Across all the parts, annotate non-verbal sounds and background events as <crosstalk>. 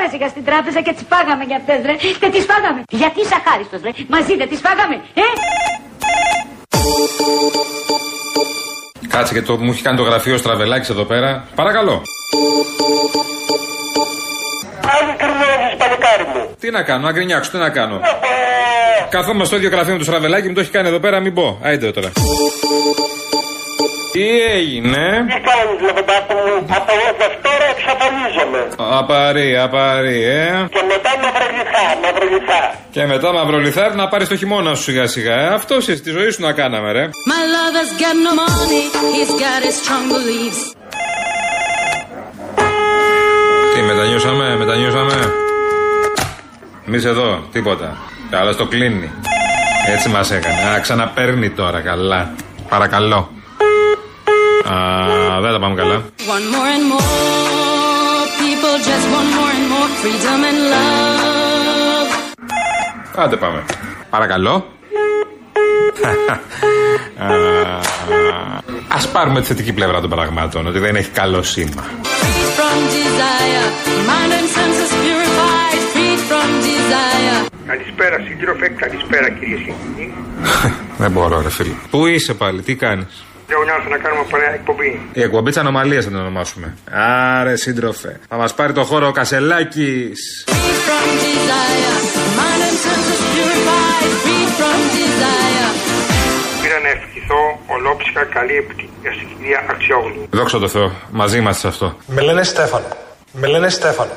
άρεσε για στην τράπεζα και τις φάγαμε για αυτέ, ρε. Και τις φάγαμε. Γιατί είσαι αχάριστος, ρε. Μαζί δεν τις φάγαμε, ε; Κάτσε και το, μου έχει κάνει το γραφείο Στραβελάκης εδώ πέρα. Παρακαλώ. Άλλη κρυβέζεις παλικάρι μου. Τι να κάνω, να γκρινιάξω, τι να κάνω. Καθόμαστε στο ίδιο γραφείο με το Στραβελάκη, μου το έχει κάνει εδώ πέρα, μην πω. Άιντε τώρα. Τι έγινε; Τι κάνεις λεβεντάκο μου, από εδώ Δευτέρα εξαφανίζομαι. Απαρή, απαρή, ε. Και μετά μαυρολιθά, μαυρολιθά. Και μετά μαυρολιθάρι να πάρεις το χειμώνα σου σιγά σιγά. Ε. Αυτό εσύ στη ζωή σου να κάναμε, ρε. My lover's got no money, he's got his strong beliefs. Τι, μετανιώσαμε, μετανιώσαμε. Εμείς εδώ, τίποτα. Καλά το κλείνει. Έτσι μας έκανε. Α, ξαναπαίρνει τώρα, καλά. Παρακαλώ. Α, δεν τα πάμε καλά. One more and more people just want more and more freedom and love. Άντε πάμε. Παρακαλώ. <laughs> Α πάρουμε τη θετική πλευρά των πραγμάτων, ότι δεν έχει καλό σήμα. Free from desire, mind and senses purified. Free from desire. Καλησπέρα σύντροφε, καλησπέρα κύριε Συγγενή. <laughs> δεν μπορώ, ρε φίλε. Πού είσαι πάλι, τι κάνεις; Λέω να έρθω να κάνουμε παρέα εκπομπή. Η εκπομπή της ανομαλίας θα την ονομάσουμε. Άρε, σύντροφε. Θα μας πάρει το χώρο ο Κασελάκης. Free from desire, mind and senses purified. Free from desire. Πήρα να ευχηθώ ολόψυχα καλή επιτυχία στην κυρία Αξιόγλου. Δόξα τω Θεώ, μαζί είμαστε σε αυτό. Με λένε Στέφανο. Με λένε Στέφανο.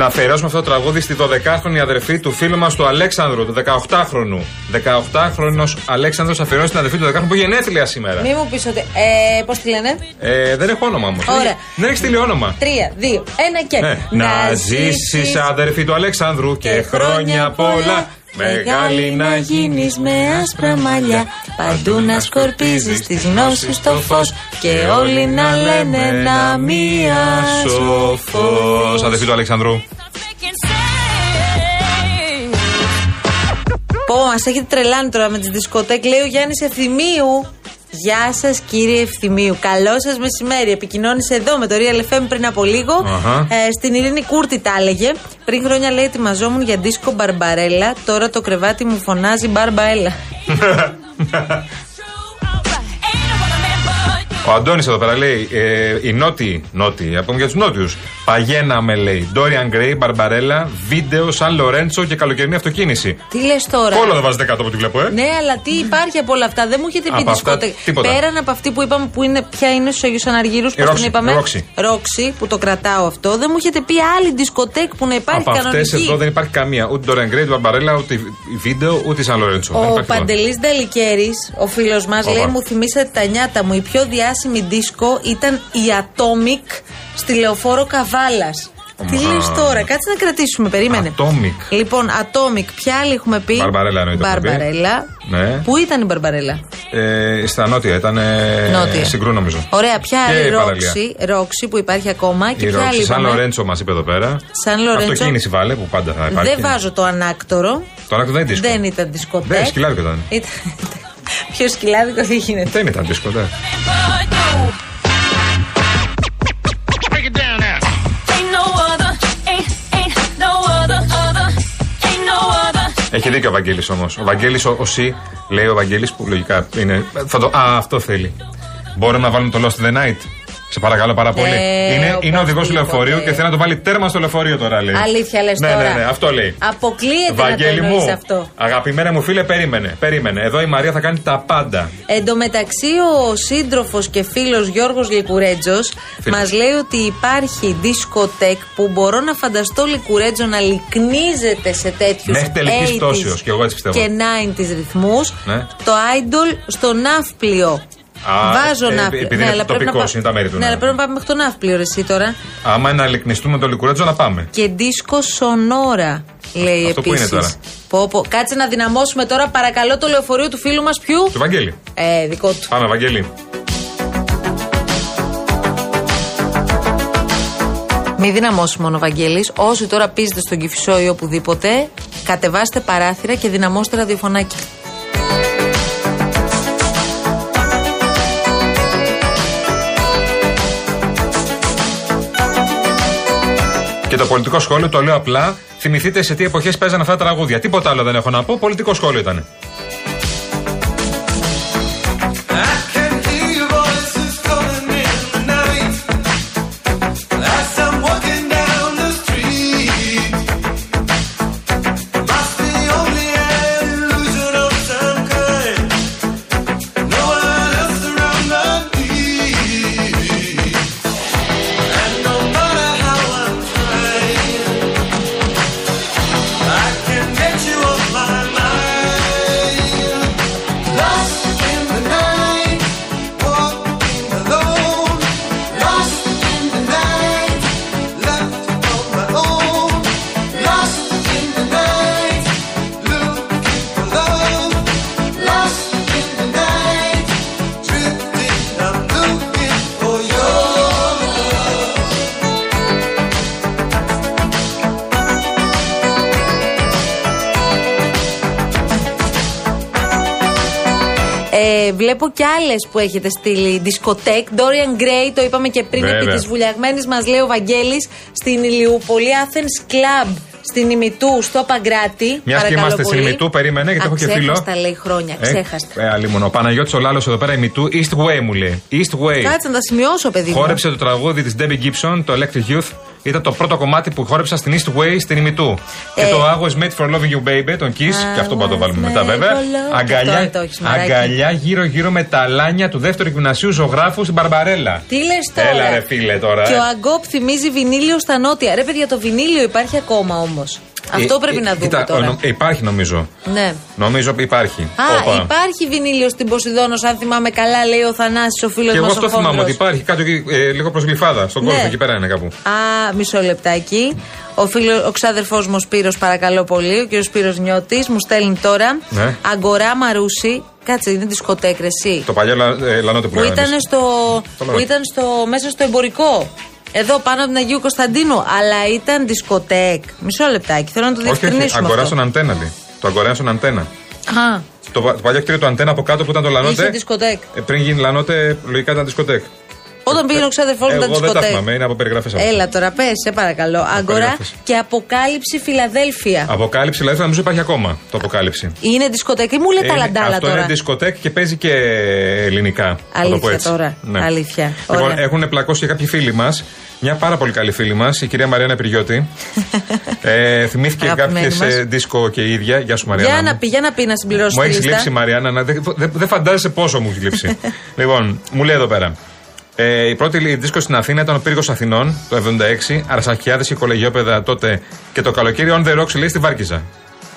Να αφιερώσουμε αυτό το τραγούδι στη 12χρονη αδερφή του φίλου μας του Αλέξανδρου, του 18χρονου. 18χρονο Αλέξανδρος αφιερώνει στην αδερφή του 12χρονου που γενέθλια σήμερα. Μη μου πεις ότι. Ε, Πώς τη λένε; Ε, δεν έχω όνομα όμως. Ωραία. Δεν έχει στείλει όνομα. Τρία, δύο, ένα και. Ε, να ζήσεις αδερφή του Αλέξανδρου και χρόνια πολλά. Μεγάλη να γίνεις με άσπρα μαλλιά Παντού να σκορπίζεις τις γνώσεις στο φως Και όλοι να λένε να μία σοφός Αδερφή του Αλέξανδρου Πω, μα έχετε τρελάνει τώρα με τις δισκοτέκ. Λέει ο Γιάννης Ευθυμίου. Γεια σας κύριε Ευθυμίου. Καλό σας μεσημέρι. Επικοινώνησε εδώ με το Real FM πριν από λίγο. Αχα. Ε, στην Ειρήνη Κούρτη τα έλεγε. Πριν χρόνια λέει ετοιμαζόμουν για δίσκο Μπαρμπαρέλα. Τώρα το κρεβάτι μου φωνάζει Μπαρμπαέλα. <laughs> <laughs> <laughs> Ο Αντώνη εδώ πέρα λέει: ε, Οι νότιοι, νότιοι, από για τους νότιους. Παγαίναμε λέει. Ντόριαν Γκρέι, Μπαρμπαρέλα, βίντεο, Σαν Λορέντσο και καλοκαιρινή αυτοκίνηση. Τι λες τώρα; Όλο δεν βάζετε κάτω από ό,τι βλέπω, ε. Ναι, αλλά τι υπάρχει από όλα αυτά. Δεν μου έχετε πει Από αυτά, δισκοτέκ. τίποτα. Πέραν από αυτή που είπαμε που είναι, ποια είναι στους Αγίους Αναργύρους, Η πώ την Ρόξη, είπαμε; η Ρόξη. Ρόξη, που το κρατάω αυτό. Δεν μου έχετε πει άλλη δισκοτέκ που να υπάρχει Από αυτές κανονική. εδώ δεν υπάρχει καμία. Ούτε Ντόριαν Γκρέι, ούτε Μπαρμπαρέλα, ούτε η βίντεο, ούτε η Σαν Λορέντσο. Δεν Ο υπάρχει εδώ. Παντελής Νταλικέρη, ο φίλος μας, Όπα. λέει: Μου θυμήσατε τα νιάτα μου. Η πιο διάσημη δίσκο ήταν η Atomic στη λεωφόρο Καβάλας. Τι Ωμα. λες τώρα, κάτσε να κρατήσουμε, περίμενε. Atomic. Λοιπόν, Atomic, ποια άλλη έχουμε πει; Μπαρμπαρέλα εννοείται έχουμε πει. Μπαρμπαρέλα. Ναι. Πού ήταν η Μπαρμπαρέλα; Ε, στα νότια ήταν. Ε, Νότια. Συγκρού νομίζω. Ωραία, ποια Και άλλη η παραλία. Ρόξη, Ρόξη που υπάρχει ακόμα και Η ποια άλλη. Ρόξη, Σαν είπαμε; Λορέντσο μας είπε εδώ πέρα. Σαν Λορέντσο. Αυτοκίνηση βάλε που πάντα θα υπάρχει. Δεν βάζω το ανάκτορο. Το ανάκτο δεν είναι δίσκο. Δεν ήταν δισκοτέκ. Δεν, σκυλάδικο ήταν. Ήταν... <laughs> Πιο σκυλάδικο δεν γίνεται. Δεν ήταν δίσκο, δεν. Ain't no other, ain't, ain't no other, other, ain't no other. Έχει δίκιο ο Βαγγέλης όμως. Ο Βαγγέλης, ο, ο Σι, λέει ο Βαγγέλης που λογικά είναι. Θα το, α, αυτό θέλει. Μπορούμε να βάλουμε το Lost in the Night; Σε παρακαλώ πάρα πολύ. Ε, είναι είναι οδηγός του οπωσδήποτε. λεωφορείου και θέλει να το βάλει τέρμα στο λεωφορείο τώρα, λέει. Αλήθεια λες ναι, τώρα. Ναι, ναι, αυτό λέει. Αποκλείεται Βαγγέλη να το εννοείς μου, αυτό. αγαπημένα μου φίλε, περίμενε. Περίμενε. Εδώ η Μαρία θα κάνει τα πάντα. Εν τω μεταξύ, ο σύντροφος και φίλος Γιώργος Λικουρέτζος Φίλος. μας λέει ότι υπάρχει δισκοτέκ που μπορώ να φανταστώ Λικουρέτζο να λυκνίζεται σε τέτοιους Μέχρι τελικής πτώσεως, και εγώ έτσι πιστεύω. Και 90s ρυθμούς. Ναι. Το Idol στο ναύπλιο. Α, Βάζω ε, Ναύπλιο. επειδή είναι αλλά πρέπει να τοπικός, πά- είναι τα μέρη του Ναι, αλλά Ναύπλιο. πρέπει να πάμε μέχρι το Ναύπλιο, ρε, εσύ τώρα. Άμα είναι να λυκνιστούμε το λικουρέτζο να πάμε. Και δίσκο σονόρα, λέει Αυτό που επίσης. είναι τώρα; Πω, πω. Κάτσε να δυναμώσουμε τώρα, παρακαλώ, το λεωφορείο του φίλου μας ποιου; Το Βαγγέλη. Ε, δικό του. Πάμε, Βαγγέλη. Μην δυναμώσει μόνο ο Βαγγέλης. Όσοι τώρα πίζετε στον Κυφισό ή οπουδήποτε, κατεβάστε παράθυρα και δυναμώστε ραδιοφωνάκι. Το πολιτικό σχόλιο το λέω απλά. Θυμηθείτε σε τι εποχές παίζαν αυτά τα τραγούδια. Τίποτα άλλο δεν έχω να πω. Πολιτικό σχόλιο ήταν. Βλέπω και άλλες που έχετε στείλει. Discotech, Dorian Gray, το είπαμε και πριν, Βέβαια. επί της βουλιαγμένης μας λέει ο Βαγγέλης στην Ηλιούπολη, Athens Club στην Ημιτού, στο Παγκράτη. Μια και Παρακαλώ είμαστε στην πολύ. Ημιτού, περίμενε, γιατί Α, έχω και φίλο. Ξέχαστα λέει χρόνια, ξέχαστα. Ε, ε, αλλήμον. Ο Παναγιώτης ο Λάλος εδώ πέρα, η Μητού, East Way μου λέει. East Way. Κάτσε να τα σημειώσω, παιδί μου. Χόρεψε το τραγούδι της Debbie Gibson, το Electric Youth. Ήταν το πρώτο κομμάτι που χόρεψα στην East Way στην Ημιτού. Ε. Και το I was made for loving you, baby, τον Kiss. και αυτό μπορούμε να το βάλουμε μετά, made βέβαια. for love- Αγκαλιά, Αυτό το έχεις, μαράκι. αγκαλιά γύρω-γύρω με τα αλάνια του δεύτερου γυμνασίου ζωγράφου στην Μπαρμπαρέλα. Τι λες τώρα; Έλα, ρε φίλε τώρα. Και ε. ο Αγκόπ θυμίζει βινίλιο στα νότια. Ρε παιδιά, το βινίλιο υπάρχει ακόμα όμως. Αυτό Ε, πρέπει ε, να δούμε κοίτα, τώρα. νο- υπάρχει νομίζω. Ναι. Νομίζω υπάρχει. Α, Όπα. υπάρχει βινίλιο στην Ποσειδόνο, αν θυμάμαι καλά, λέει ο Θανάσης, ο φίλος Και μας. εγώ αυτό θυμάμαι ότι υπάρχει κάτω εκεί, ε, λίγο προς γλυφάδα. Στον Ναι. κόλπο εκεί πέρα είναι κάπου. Α, μισό λεπτάκι. Ο, φίλο, ο ξάδερφός μου ο Σπύρος παρακαλώ πολύ, ο κύριος Σπύρος Νιώτης, μου στέλνει τώρα. Ναι. Αγκορά Μαρούση, κάτσε είναι δισκοτέκ ρε, εσύ. Το παλιό λα- ε, λανότε που που λέγαμε ήταν, εμείς. στο, Το που λέω. ήταν στο, μέσα στο εμπορικό. Εδώ πάνω από την Αγίου Κωνσταντίνου. Αλλά ήταν δισκοτέκ. Μισό λεπτάκι, θέλω να το Όχι, όχι, διευκρινίσουμε. αγκορά αυτό. στον αντένα. λέει. Το αγκορά στον αντένα. Α, Το, πα- το παλιό κτίριο του αντένα από κάτω που ήταν το λανότε. είχε δισκοτέκ. ε, πριν γίνει λανότε, λογικά ήταν δισκοτέκ. Όταν πήγαινε ο ξάδερφό μου Εγώ ήταν δεν τα δισκοτέκ. θυμάμαι, είναι από περιγραφές Έλα τώρα, πες, σε παρακαλώ. Αγκορά περιγραφές. και αποκάλυψη Φιλαδέλφια. Αποκάλυψη, δηλαδή νομίζω υπάρχει ακόμα το αποκάλυψη. Είναι δισκοτέκ. Μου λέει τα Είναι- λαντάλα αυτό τώρα. είναι δισκοτέκ και παίζει και ελληνικά. να το πω Αλήθεια έτσι. τώρα. Αλήθεια. Λοιπόν, Ωραία. έχουν πλακώσει και κάποιοι φίλοι μας. Μια πάρα πολύ καλή φίλη μας, η κυρία Μαριάννα Πυριώτη. <laughs> ε, θυμήθηκε Αγαπημένη κάποιες μας. δίσκο και η ίδια. Γεια σου, Μαριάννα. Για να μου. πει, για να πει να συμπληρώσει Μου τη έχεις λίστα. λείψει, Μαριάννα. να- Δεν δεν- δεν φαντάζεσαι πόσο μου έχει λείψει. <laughs> λοιπόν, μου λέει εδώ πέρα. Ε, η πρώτη δίσκος στην Αθήνα ήταν ο Πύργος Αθηνών το 76. Αρσακιάδε και κολεγιόπεδα τότε. Και το καλοκαίρι on the rocks λέει στη Βάρκιζα.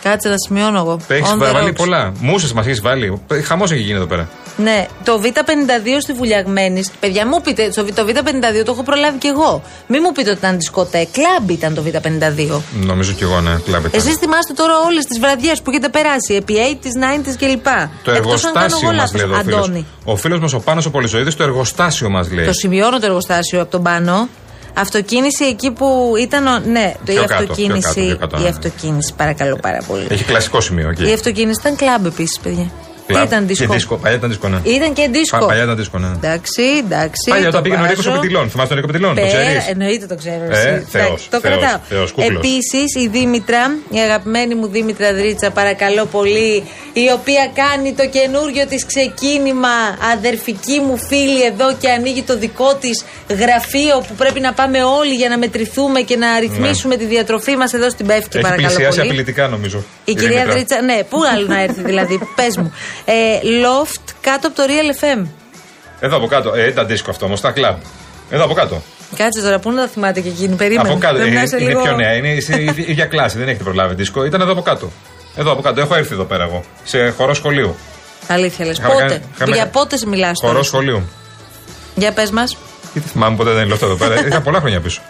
Κάτσε να σημειώνω εγώ. Τα έχεις On the βάλει rocks. πολλά. Μουσε μας έχεις βάλει. Χαμός έχει γίνει εδώ πέρα. Ναι, το Β52 στη Βουλιαγμένη. Παιδιά, μου πείτε, το Β- το Β52 το έχω προλάβει κι εγώ. Μην μου πείτε ότι ήταν δισκοτέ. Κλαμπ ήταν το Β52. Νομίζω κι εγώ, ναι. Κλάβεται. Εσείς θυμάστε τώρα όλες τις βραδιές που έχετε περάσει. Επί 80s, 90s κλπ. Το Εκτός αν κάνω εργοστάσιο εγώ μας λάθος, λέει εδώ ο φίλος. Αντώνη. Ο φίλος μας ο Πάνος ο Πολυζωήδη, το εργοστάσιο μας λέει. Το σημειώνω το εργοστάσιο από τον πάνω. Αυτοκίνηση εκεί που ήταν. ο- Ναι, το η Πιο κάτω, αυτοκίνηση. πιο κάτω, πιο κάτω, η ναι. αυτοκίνηση, παρακαλώ πάρα πολύ. Έχει κλασικό σημείο εκεί. Η αυτοκίνηση ήταν κλαμπ επίσης, παιδιά. Τι Κλαμπ. ήταν δίσκο. Και δίσκο. Παλιά ήταν δίσκο, ναι. Ήταν και δίσκο. Πα- παλιά ήταν δίσκο, ναι. Εντάξει, εντάξει. Παλιά το όταν πήγαινε ο Νίκος βάζω. ο Πετυλών. Θυμάσαι τον Νίκο Πετυλών, το Πε- ξέρεις; Εννοείται το ξέρω. Ε, εσύ. Θεός, Εντάξει, το Θεός, κρατάω. Θεός, κούκλος. Επίσης η Δήμητρα, η αγαπημένη μου Δήμητρα Δρίτσα, παρακαλώ πολύ, η οποία κάνει το καινούριο της ξεκίνημα, αδερφική μου φίλη εδώ και ανοίγει το δικό της γραφείο που πρέπει να πάμε όλοι για να μετρηθούμε και να ρυθμίσουμε τη διατροφή μας εδώ στην Πεύκη, Ναι. Έχει παρακαλώ πλησιάσει πολύ. απειλητικά νομίζω. Η κυρία Δήμητρα. Δρίτσα, ναι, πού άλλο να έρθει δηλαδή, <laughs> πες μου. Ε, loft κάτω από το Real FM. Εδώ από κάτω. Ε, ήταν δίσκο αυτό όμως, τα κλαμπ. Εδώ από κάτω. Κάτσε τώρα, πού να τα θυμάται και εκείνη, περίμενε. Από κάτω. Πρέπει Ε, να είναι είσαι λίγο- πιο νέα. Είναι στην ίδια- ίδια κλάση. Δεν έχετε προλάβει δίσκο. Ήταν εδώ από κάτω. Εδώ από κάτω. Έχω έρθει εδώ πέρα εγώ. Σε χώρο σχολείου. Αλήθεια λες. Είχαμε Πότε; κάνει- είχαμε- Για πότε μιλάς τώρα; Χορό σχολείου. Για πες μας. Τι θυμάμαι ποτέ δεν είναι αυτό εδώ πέρα. Είχα πολλά χρόνια πίσω.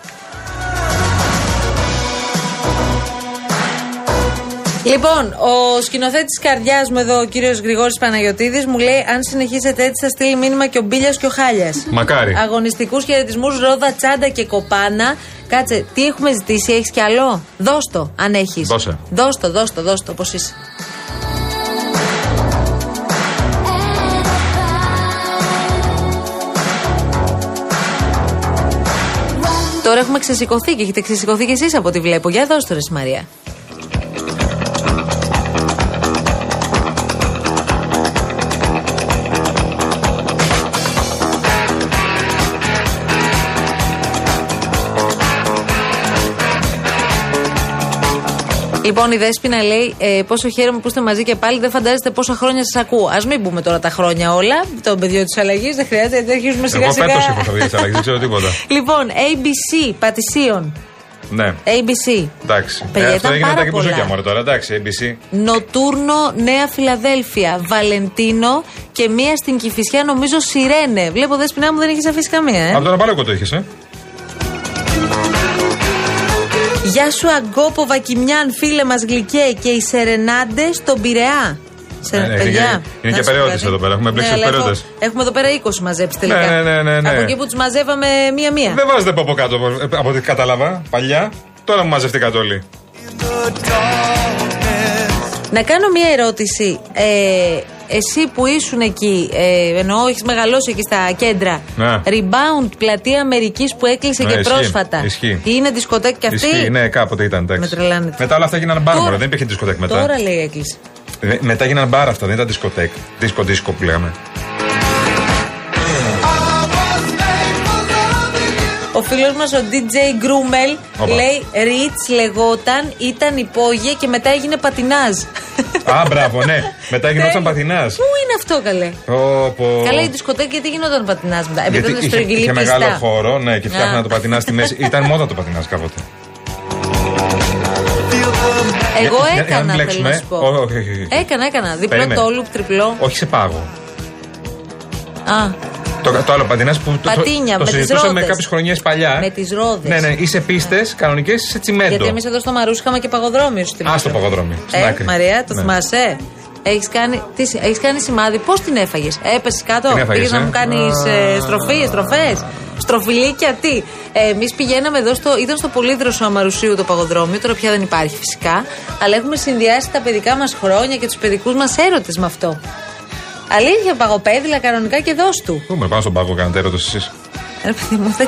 Λοιπόν, ο σκηνοθέτης της καρδιάς μου εδώ, ο κύριος Γρηγόρης Παναγιοτήδη, μου λέει: Αν συνεχίζετε έτσι, θα στείλει μήνυμα και ο Μπίλιας και ο Χάλιας. Μακάρι. Αγωνιστικούς χαιρετισμούς, ρόδα, τσάντα και κοπάνα. Κάτσε, τι έχουμε ζητήσει, έχεις κι άλλο; Δώσ' το, αν έχεις. Δώσε. Δώσ' το, δώσ' το, δώσ' το, όπω είσαι. Τώρα έχουμε ξεσηκωθεί και έχετε ξεσηκωθεί κι εσείς από ό,τι βλέπω. Για δώστε το, ρε στη Μαρία. Λοιπόν, η Δέσποινα λέει: ε, Πόσο χαίρομαι που είστε μαζί και πάλι. Δεν φαντάζεστε πόσα χρόνια σας ακούω. Α μην πούμε τώρα τα χρόνια όλα. Το πεδίο της αλλαγής δεν χρειάζεται. Δεν αρχίζουμε σιγά Εγώ σιγά. φέτος έχω θα δει αλλαγής, δεν ξέρω τίποτα. <laughs> Λοιπόν, ABC, Πατησίων. Ναι. ABC. Εντάξει. Παιδιά, Ε, αυτό ήταν έγινε με πάρα τα κυμπουζούκια πολλά. μωρέ τώρα. Εντάξει, ABC. Νοτούρνο, Νέα Φιλαδέλφια, Βαλεντίνο και μία στην Κυφυσιά, νομίζω Σιρένε. Βλέπω δέσπινά μου δεν έχεις αφήσει καμία, ε. Από τον Απάλεκο το είχες, ε. Γεια σου Αγκόπο Βακιμιάν, φίλε μας γλυκέ και οι Σερενάντε στον Πειραιά. Σε, Ναι, ναι, παιδιά, είναι- είναι να και σου πω περαιώτες κάτι. εδώ πέρα, έχουμε μπλέξει Ναι, τους αλλά έχω- περαιώτες. Έχουμε εδώ πέρα 20 μαζέψει τελικά. Ναι, ναι, ναι, ναι. Από εκεί που τους μαζεύαμε μία-μία. Δεν βάζετε από από κάτω ε, από ό,τι κατάλαβα παλιά. Τώρα μου μαζευτήκατε όλοι. Να κάνω μία ερώτηση. Ε, εσύ που ήσουν εκεί, ε, εννοώ έχεις μεγαλώσει εκεί στα κέντρα. Ναι. Rebound, πλατεία Αμερικής που έκλεισε Ναι, και ισχύει, πρόσφατα. ισχύει. Είναι δισκοτέκ και αυτή; Ισχύει, ναι, κάποτε ήταν. Εντάξει. Με τρελάνετε. Μετά όλα αυτά γίνανε μπαρ, Τώρα- μωρέ, δεν υπήρχε δισκοτέκ μετά. Τώρα λέει έκλεισε. Ε, Μετά γίνανε μπαρ αυτά, δεν ήταν δισκοτέκ. Δίσκο δίσκο που λέγαμε. Φίλος μας ο DJ Γκρούμελ Όπα. λέει Ρίτς λεγόταν, ήταν υπόγεια και μετά έγινε πατινάζ. Α, μπράβο, ναι. Μετά γινόταν Τέλειο. πατινά. Πού είναι αυτό καλέ; Πω, Καλά η δισκοτέκη γιατί γινόταν πατινάζ μετά; Επειδή Γιατί ήταν είχε, στρογγυλή είχε πίστα. μεγάλο χώρο, ναι, και φτιάχνανε Α. το πατινά στη μέση. Ήταν μόδα το πατινά κάποτε. Εγώ Για- για- για να έκανα, θέλω μπλέξουμε. να σου πω. Όχι, όχι, όχι. Έκανα, έκανα. Διπλό Περίμενε. τόλουπ, τριπλό. Όχι σε πάγο. Α, Το, το άλλο πατινά που το, Πατίνια, το, με το τις συζητούσαμε ρόδες. κάποιες χρονιές παλιά. με τις ρόδες. Ναι, ναι, είσαι πίστες κανονικές, είσαι τσιμέντο. Γιατί εμείς εδώ στο Μαρούσι είχαμε και παγοδρόμιο στην Α, στο παγοδρόμι. Στην Ε, άκρη. Μαρία, το Ναι. θυμάσαι; Έχεις κάνει, τι, έχεις κάνει σημάδι, πώς την έφαγες; Έπεσες κάτω, Την έφαγες, πήγες να ε; μου κάνεις ε, στροφή, στροφές; Στροφιλίκια, τι; Ε, Εμείς πηγαίναμε εδώ στο. ήταν στο Πολύδροσο Αμαρουσίου το παγοδρόμιο, τώρα πια δεν υπάρχει φυσικά. Αλλά έχουμε συνδυάσει τα παιδικά μας χρόνια και τους παιδικούς μας έρωτες με αυτό. Αλήθεια, παγοπέδιλα κανονικά και δώσ' του. Πού με πάνω στον πάγο κάνετε έρωτα εσείς. Ρε παιδί μου, δεν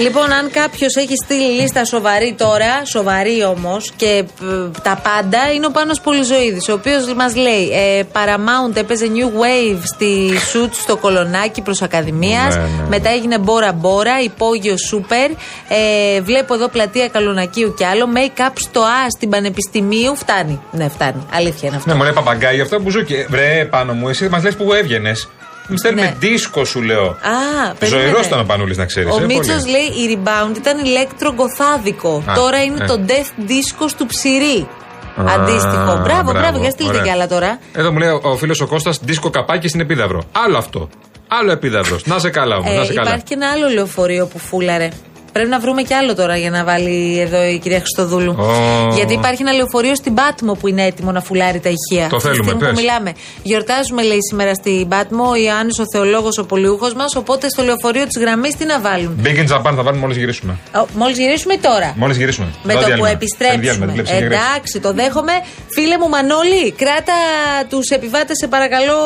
Λοιπόν, αν κάποιος έχει στείλει λίστα σοβαρή τώρα, σοβαρή όμως και ε, τα πάντα, είναι ο Πάνος Πολυζωίδης, ο οποίος μας λέει ε, Paramount έπαιζε New Wave στη Σουτ στο Κολονάκι προς Ακαδημίας. Ναι, ναι, ναι. Μετά έγινε Μπόρα Μπόρα, υπόγειο Σούπερ. Ε, βλέπω εδώ πλατεία Καλονακίου κι άλλο. Make-up στο Α στην Πανεπιστημίου. Φτάνει. Ναι, φτάνει. Αλήθεια είναι αυτό. Ναι, μου λέει παπαγκάκι αυτό που ζούκι. Βρε πάνω μου, εσύ μας λες που έβγαινες. Μη στέλνουμε Ναι. δίσκο, σου λέω. Α, περίμενε. Ζωηρός ήταν ο Πανούλης, να ξέρεις. Ο Μίτσος λέει η rebound ήταν ηλεκτρογκοθάδικο. Α, Τώρα είναι ε. το death disco του ψυρί. Α, Αντίστοιχο. Μπράβο, μπράβο, για στείλτε ωραία. κι άλλα τώρα. Εδώ μου λέει ο φίλος ο Κώστας δίσκο καπάκι στην επίδαυρο. Άλλο αυτό. Άλλο επίδαυρο. Να σε καλά μου, να Ε, σε καλά. υπάρχει και ένα άλλο λεωφορείο που φούλαρε. Πρέπει να βρούμε κι άλλο τώρα για να βάλει εδώ η κυρία Χριστοδούλου. Ω. Γιατί υπάρχει ένα λεωφορείο στην Πάτμο που είναι έτοιμο να φουλάρει τα ηχεία. Το Στη θέλουμε, στιγμή που πες. μιλάμε. Γιορτάζουμε, λέει, σήμερα στην Πάτμο ο Ιωάννης ο Θεολόγος, ο Πολιούχος μας. Οπότε στο λεωφορείο της γραμμής τι να βάλουν; Big in Japan θα βάλουμε μόλις γυρίσουμε. Μόλις γυρίσουμε ή τώρα; Μόλις γυρίσουμε. Με Εδώ το που διάλειμμα. επιστρέψουμε. Διάλειμμα, δεν βλέπεις, έχει γυρίσει. Εντάξει, το δέχομαι. Φίλε μου Μανώλη, κράτα τους επιβάτες, σε παρακαλώ,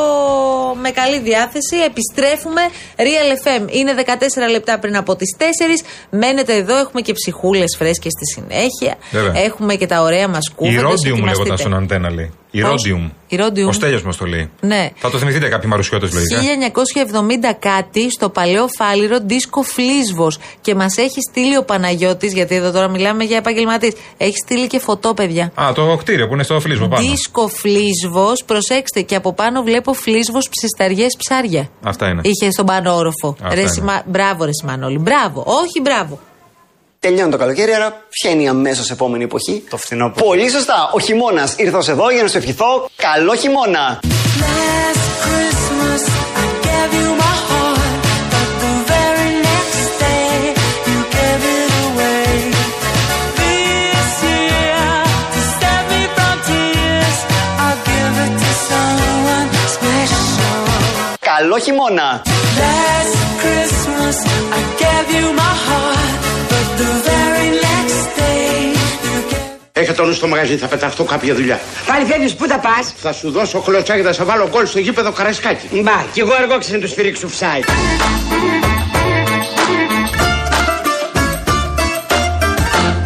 με καλή διάθεση. Επιστρέφουμε. Real FM είναι 14 λεπτά πριν από τις 4. Μένετε εδώ, έχουμε και ψυχούλες φρέσκες στη συνέχεια. Βέβαια. Έχουμε και τα ωραία μας Η κούβεντα. Ρόντιου μου λέγονταν στον αντένα, λέει. Η Ρόντιουμ. Η Ρόντιουμ. Ο Στέλιος μας το λέει. Ναι. Θα το θυμηθείτε κάποιοι μαρουσιώτες λογικά. 1970 κάτι στο παλαιό φάληρο δίσκο Φλίσβος. Και μας έχει στείλει ο Παναγιώτης, γιατί εδώ τώρα μιλάμε για επαγγελματίες. Έχει στείλει και φωτό, παιδιά. Α, το κτίριο που είναι στο φλίσβο πάνω. Δίσκο Φλίσβος, προσέξτε, και από πάνω βλέπω Φλίσβος ψισταριές ψάρια. Αυτά είναι. Είχε στον πάνω όροφο. Αυτά Ρε, είναι. Σιμα- Μπράβο, ρε Σιμανόλη. Μπράβο. Όχι, μπράβο. Τελειώνει το καλοκαίρι, άρα πιένει αμέσως επόμενη εποχή, το φθηνόπωρο. Πολύ σωστά! Ο χειμώνας ήρθε εδώ για να σου ευχηθώ. Καλό χειμώνα! Καλό χειμώνα! Έχε το νου στο μαγαζί, θα πεταχτώ κάποια δουλειά. Πάλι φεύγεις, πού θα πας; Θα σου δώσω χλωτσάκι, θα σε βάλω γκολ στο γήπεδο καρασκάκι. Μπα, κι εγώ αργό να τους σφυρίξω φσάι.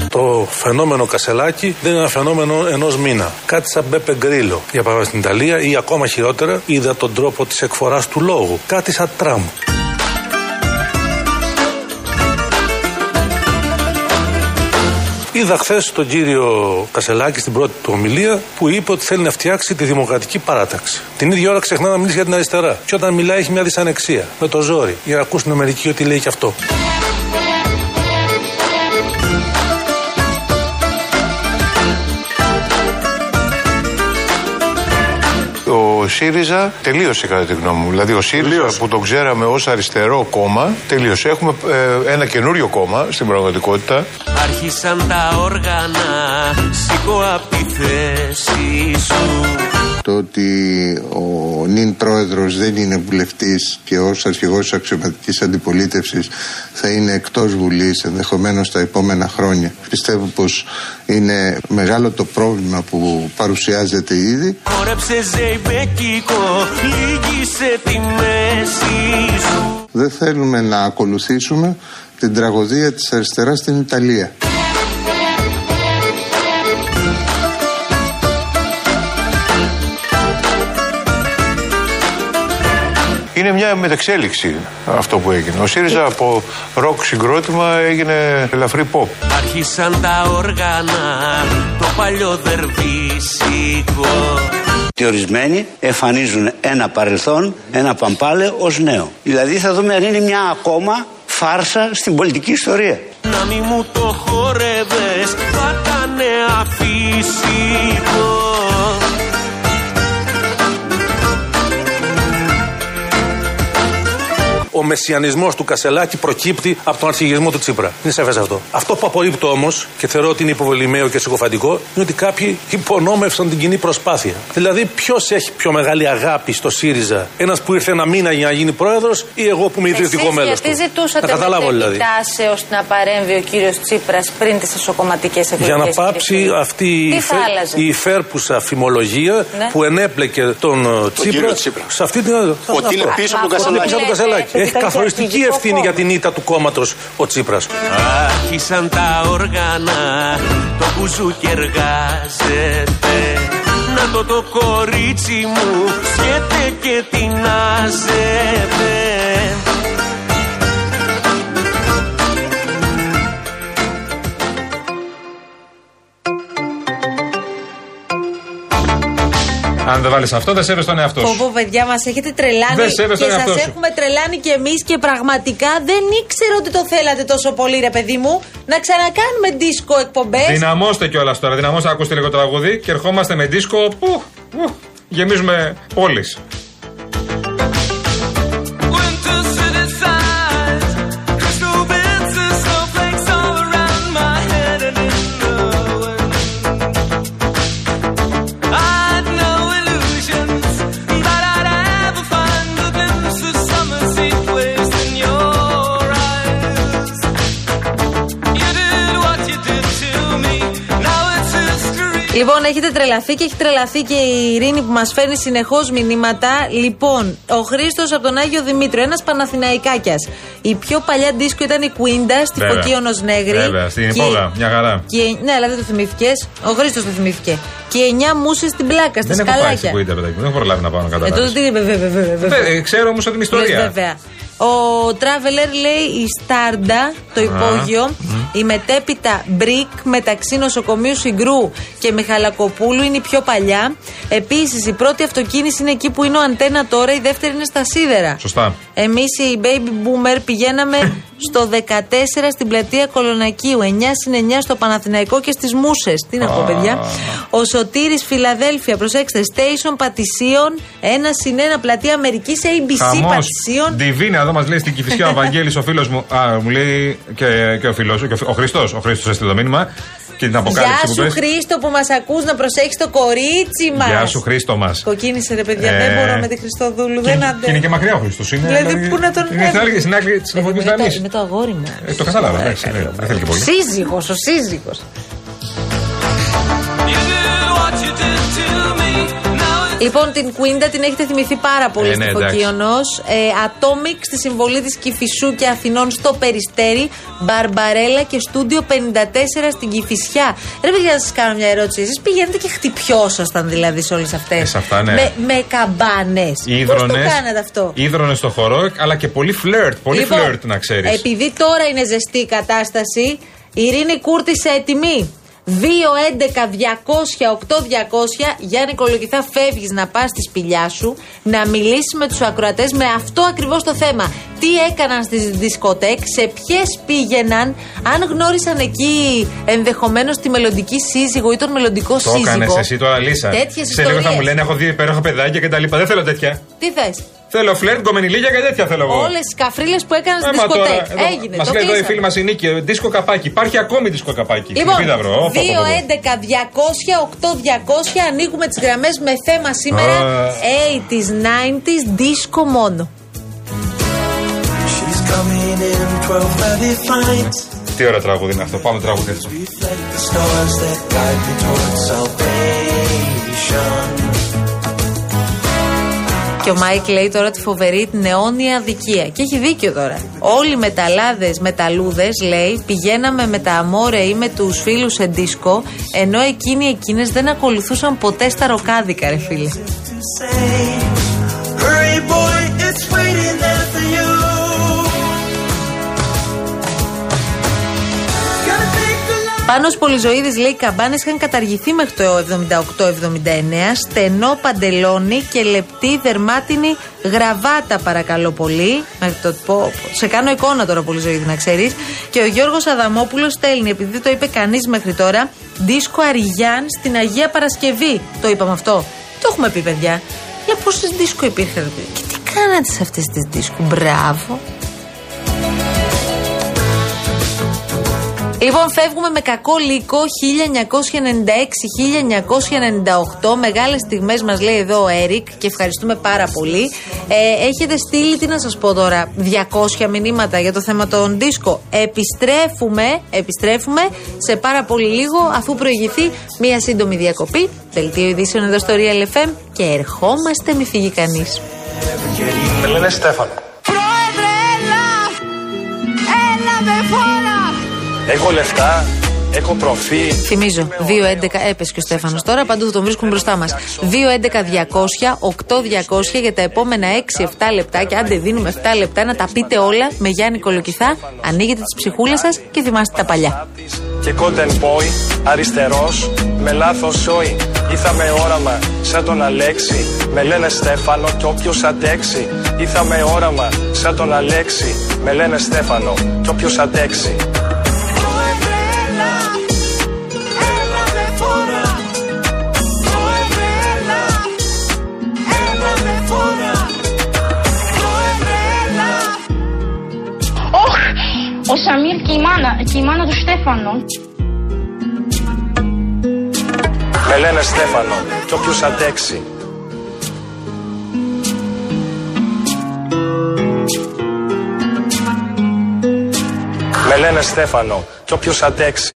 Το φαινόμενο Κασελάκη δεν είναι ένα φαινόμενο ενός μήνα. Κάτι σαν Μπέπε Γκρίλο. Για παράδειγμα στην Ιταλία ή ακόμα χειρότερα είδα τον τρόπο της εκφοράς του λόγου. Κάτι σαν Τραμπ. Είδα χθες τον κύριο Κασελάκη στην πρώτη του ομιλία που είπε ότι θέλει να φτιάξει τη δημοκρατική παράταξη. Την ίδια ώρα ξεχνά να μιλήσει για την αριστερά. Και όταν μιλάει έχει μια δυσανεξία. Με το ζόρι. Για να ακούσουν μερικοί ότι λέει και αυτό. Ο ΣΥΡΙΖΑ τελείωσε κατά τη γνώμη μου. Δηλαδή ο ΣΥΡΙΖΑ που τον ξέραμε ως αριστερό κόμμα τελείωσε. Έχουμε ε, ένα καινούριο κόμμα στην πραγματικότητα. Άρχισαν τα όργανα, σήκω απ' τη θέση σου. Το ότι ο νυν πρόεδρος δεν είναι βουλευτής και ως αρχηγός της αξιωματικής αντιπολίτευσης θα είναι εκτός Βουλής ενδεχομένως τα επόμενα χρόνια. Πιστεύω πως είναι μεγάλο το πρόβλημα που παρουσιάζεται ήδη. Χόρεψε ζεϊμπεκικό, λύγησε τη μέση σου. Δεν θέλουμε να ακολουθήσουμε την τραγωδία της αριστεράς στην Ιταλία. Είναι μια μεταξέλιξη αυτό που έγινε. Ο ΣΥΡΙΖΑ από ροκ συγκρότημα έγινε ελαφρύ pop. Άρχισαν τα όργανα, το παλιό δερβίσικο. Και ορισμένοι εμφανίζουν ένα παρελθόν, ένα παμπάλε ως νέο. Δηλαδή θα δούμε αν είναι μια ακόμα φάρσα στην πολιτική ιστορία. Να μη μου το χόρευες, θα ήταν αφύσικο. Ο μεσιανισμός του Κασελάκη προκύπτει από τον αρχηγισμό του Τσίπρα. Είναι σαφέ αυτό. Αυτό που απορρίπτω όμως και θεωρώ ότι είναι υποβολημαίο και συκοφαντικό είναι ότι κάποιοι υπονόμευσαν την κοινή προσπάθεια. Δηλαδή, ποιος έχει πιο μεγάλη αγάπη στο ΣΥΡΙΖΑ, ένας που ήρθε ένα μήνα για να γίνει πρόεδρος ή εγώ που είμαι ιδρυτικό Εσείς μέλος. γιατί ζητούσατε Να καταλάβω δηλαδή. μετεπιτάσεω να παρέμβει ο κύριος Τσίπρας πριν τις εσωκομματικές εκλογές. Για να πάψει αυτή η, Τι θα υφε- άλλαζε; η υφέρπουσα φημολογία Ναι. που ενέπλεκε τον ε, Τσίπρα, κύριος Τσίπρα. σε αυτή την. Ότι αυτό. είναι πίσω Μα από τον αυτό Ότι είναι Κασελάκη. Πίσω από τον λέτε, Κασελάκη. ότι Έχει ήταν και καθοριστική αρχηγικό ευθύνη κόμμα. για την ήττα του κόμματος ο Τσίπρας. Άρχισαν τα όργανα, το μπουζούκι εργάζεται. Να το το κορίτσι μου, σκέτε και τεινάζεται. Αν δεν βάλεις αυτό, δεν σέβεσαι τον εαυτό Πω σου. πω παιδιά μας έχετε τρελάνει Δεν και σέβεσαι τον εαυτό σας σου. έχουμε τρελάνει και εμείς και πραγματικά δεν ήξερα ότι το θέλατε τόσο πολύ ρε παιδί μου να ξανακάνουμε δίσκο εκπομπές Δυναμώστε κιόλας τώρα. Δυναμώστε, ακούστε λίγο τραγούδι και ερχόμαστε με δίσκο που που, γεμίζουμε πόλεις. Έχετε τρελαθεί και έχει τρελαθεί και η Ειρήνη που μας φέρνει συνεχώς μηνύματα. Λοιπόν, ο Χρήστος από τον Άγιο Δημήτριο, ένας Παναθηναϊκάκιας. Η πιο παλιά δίσκο ήταν η Κουίντα στη Βέβαια. Φωκίωνος Νέγρη. Βέβαια, στην Και- υπόγα, μια χαρά. Και, ναι, αλλά δεν το θυμήθηκες. Ο Χρήστος το θυμήθηκε. Και 9 μουσες στην πλάκα, στα Δεν έχω πάει στην σκαλάκια. Κουίντα, παιδάκι μου. Δεν έχω προλάβει να πάω να Ε, τότε καταλάβω. τι είναι, βέβαια, βέβαια, βέβαια. Ε, Ξέρω όμως την Λες, ιστορία. βέβαια. Ο Traveler λέει η Στάρντα, το υπόγειο, η μετέπειτα Μπρικ μεταξύ νοσοκομείου Συγκρού και Μιχαλακοπούλου είναι η πιο παλιά. Επίσης, η πρώτη αυτοκίνηση είναι εκεί που είναι ο Αντένα τώρα, η δεύτερη είναι στα σίδερα. Σωστά. Εμείς οι baby boomer πηγαίναμε στο 14 στην πλατεία Κολονακίου, 9 συν 9 στο Παναθηναϊκό και στις Μούσες. Τι να πω, Α. παιδιά. Ο Σωτήρης Φιλαδέλφια, προσέξτε, station Πατησίων, 1 συν 1 πλατεία Αμερικής ABC Χαμός. Πατησίων. Διβίνα, εδώ μας λέει στην Κυφυσιά ο Βαγγέλης ο φίλος μου. Α, μου λέει και, και ο φίλος σου, και ο, ο Χριστός. Ο Χριστός έστειλε το μήνυμα και την αποκάλυψη Γεια που σου πες. Χρήστο που μας ακούς να προσέχεις το κορίτσι μας. Γεια σου, Χρήστο μας. Κοκκίνησε ρε παιδιά, Ε, δεν μπορώ με τη Χριστοδούλου. Και, Δεν και αντέχω. είναι και μακριά ο Χριστό. Δηλαδή, πού να τον Είναι στην άλλη- στην άκρη της Ε, Νεοφωνική είναι το- Γραμμή. Είναι το αγόρι μου. Το κατάλαβα, εντάξει. ναι, Δεν θέλει και πολύ. Σύζυγος, ο σύζυγος. Λοιπόν, την Κουίντα την έχετε θυμηθεί πάρα πολύ Ε, στη ναι, εντάξει. Φωκίωνος. Ε, Atomic στη συμβολή της Κηφισού και Αθηνών στο Περιστέρι. Μπαρμπαρέλα και στούντιο 54 στην Κηφισιά. Ρε παιδιά, να σας κάνω μια ερώτηση. Εσείς πηγαίνετε και χτυπιόσασταν δηλαδή σε όλες αυτές; Ε, σε αυτά, ναι. Με, με καμπάνες. Πώς το Ίδρωνες, κάνατε αυτό; ίδρωνες στο χωρό, αλλά και πολύ φλερτ. Πολύ Λοιπόν, φλερτ να ξέρεις. Επειδή τώρα είναι ζεστή η κατάσταση, η Ειρήνη Κούρτισε έτοιμη; 2, 11, 200, 8, 200. Γιάννη Κολοκυθά, φεύγεις να πας στη σπηλιά σου, να μιλήσεις με τους ακροατές με αυτό ακριβώς το θέμα. Τι έκαναν στις δισκοτέκ, σε ποιες πήγαιναν, αν γνώρισαν εκεί ενδεχομένως τη μελλοντική σύζυγο ή τον μελλοντικό Το σύζυγο. έκανε εσύ τώρα, Λίσα. Τέτοιες Σε λίγο θα ιστορίες. μου λένε: Έχω δύο υπέροχα παιδάκια και τα λοιπά. Δεν θέλω τέτοια. Τι θες; Θέλω φλερτ, γκομενιλίγια και τέτοια θέλω εγώ. Όλες τι καφρίλες που έκαναν στη Ε, μα τώρα, δισκοτέκ. εδώ, Έγινε. Μας το λέει εδώ η κλείσαμε. φίλη μας η Νίκη, δίσκο καπάκι. Υπάρχει ακόμη δίσκο καπάκι. Λοιπόν, Ελπίδα βρω. 2, Ω, πω, πω, πω. 11, 200, 8, 200. Ανοίγουμε τις γραμμές με θέμα σήμερα Α. 80s, 90s, disco μόνο. She's coming in 12:30 flight. Τι ωραίο τραγούδι είναι αυτό. Πάμε τραγούδι αυτό. Και ο Μάικ λέει τώρα τη φοβερή την αιώνια αδικία. Και έχει δίκιο τώρα. Όλοι οι μεταλλάδες, μεταλλούδες, λέει, πηγαίναμε με τα αμόρε ή με τους φίλους σε ντίσκο, ενώ εκείνοι εκείνες δεν ακολουθούσαν ποτέ στα ροκάδικα, ρε φίλε. Take the line. Πάνος Πολυζωίδης λέει οι καμπάνες είχαν καταργηθεί μέχρι το 78-79 στενό παντελόνι και λεπτή δερμάτινη γραβάτα παρακαλώ πολύ μέχρι το, πω, σε κάνω εικόνα τώρα Πολυζωίδη να ξέρεις. Και ο Γιώργος Αδαμόπουλος στέλνει επειδή δεν το είπε κανείς μέχρι τώρα δίσκο Αριγιάν στην Αγία Παρασκευή το είπαμε αυτό. Το έχουμε πει παιδιά. Για πόσες δίσκο υπήρχαν ρε παιδιά. και τι κάνατε σε αυτές τις δίσκο; Μπράβο Λοιπόν, φεύγουμε με κακό λύκο 1996-1998. Μεγάλες στιγμές μας λέει εδώ ο Έρικ και ευχαριστούμε πάρα πολύ. Ε, έχετε στείλει, τι να σας πω τώρα, 200 μηνύματα για το θέμα των δίσκο. Επιστρέφουμε, επιστρέφουμε σε πάρα πολύ λίγο αφού προηγηθεί μία σύντομη διακοπή. Δελτίο ειδήσεων εδώ στο Real FM και ερχόμαστε, μη φύγει κανείς. Με λένε Στέφανο. Πρόεδρε, έλα! Έλα με φόρα! Έχω λεφτά, έχω προφή. Θυμίζω, 2-11, έπεσε και ο Στέφανος τώρα, παντού τον βρίσκουν μπροστά μας. 2-11-200, 8-200 για τα επόμενα 6-7 λεπτά. Και άντε, δίνουμε 7 λεπτά να τα πείτε όλα με Γιάννη Κολοκυθά. Ανοίγετε τις ψυχούλες σας και θυμάστε τα παλιά. Και κότεν πόη, αριστερός, με λάθος σόι. Ήρθα με όραμα, σαν τον Αλέξη. Με λένε Στέφανο κι όποιος αντέξει. Ήρθα με όραμα, σαν τον Αλέξη. Με λένε Στέφανο κι όποιος αντέξει. Η μάνα, και η μάνα του Στέφανο. Με λένε Στέφανο κι όποιος αντέξει. Με λένε Στέφανο κι όποιος αντέξει.